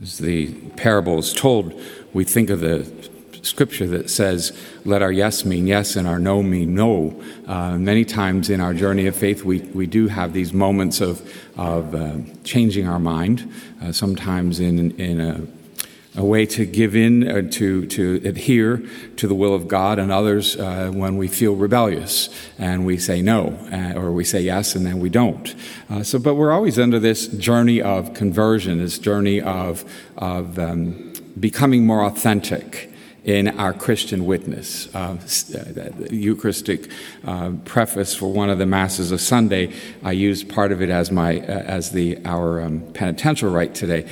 As the parable is told, we think of the scripture that says, let our yes mean yes and our no mean no. Uh, many times in our journey of faith, we, we do have these moments of, of uh, changing our mind, uh, sometimes in, in a a way to give in, uh, to, to adhere to the will of God, and others uh, when we feel rebellious and we say no, uh, or we say yes and then we don't. Uh, so, but we're always under this journey of conversion, this journey of, of um, becoming more authentic in our Christian witness. Uh, the Eucharistic uh, preface for one of the masses of Sunday, I used part of it as my uh, as the our um, penitential rite today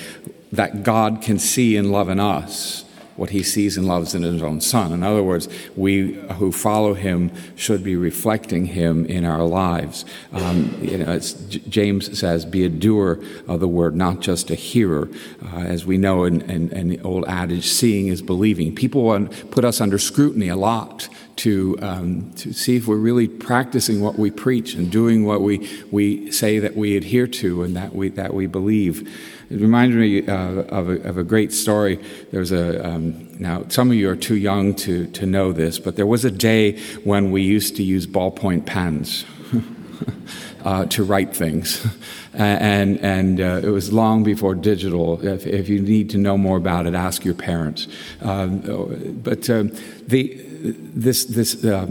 that God can see and love in us what he sees and loves in his own son. In other words, we who follow him should be reflecting him in our lives. Um, you know, James says, be a doer of the word, not just a hearer. Uh, as we know in, in, in, the old adage, seeing is believing. People put us under scrutiny a lot to, um, to see if we're really practicing what we preach and doing what we, we say that we adhere to and that we, that we believe. It reminded me uh, of, a, of, a, great story. There was a, um, now some of you are too young to, to know this, but there was a day when we used to use ballpoint pens. Uh, to write things. and, and uh, it was long before digital. If, if, you need to know more about it, ask your parents. Um, but um, the, this, this uh,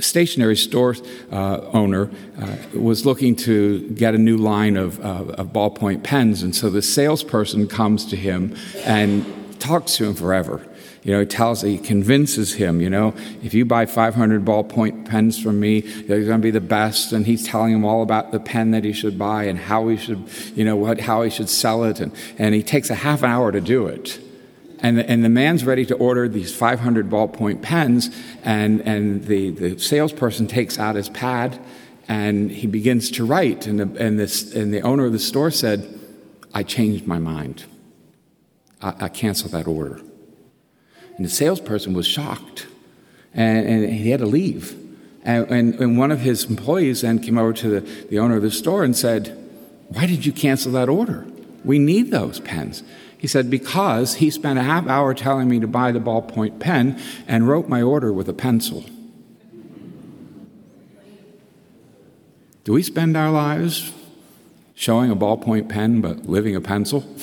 stationery store uh, owner uh, was looking to get a new line of, of ballpoint pens, and so the salesperson comes to him and talks to him forever. You know, he tells, he convinces him, you know, if you buy 500 ballpoint pens from me, they're going to be the best. And he's telling him all about the pen that he should buy and how he should, you know, what, how he should sell it. And, and he takes a half an hour to do it. And the, and the man's ready to order these 500 ballpoint pens, and, and the, the salesperson takes out his pad and he begins to write. And the, and, this, and the owner of the store said, I changed my mind. I, I canceled that order. And the salesperson was shocked, and, and he had to leave. And, and, and, one of his employees then came over to the, the owner of the store and said, Why did you cancel that order? We need those pens. He said, Because he spent a half hour telling me to buy the ballpoint pen and wrote my order with a pencil. Do we spend our lives showing a ballpoint pen but living a pencil?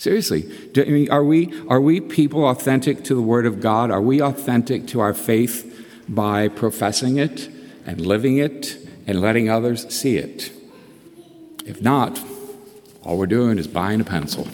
Seriously, do, I mean, are, we, are we people authentic to the Word of God? Are we authentic to our faith by professing it and living it and letting others see it? If not, all we're doing is buying a pencil.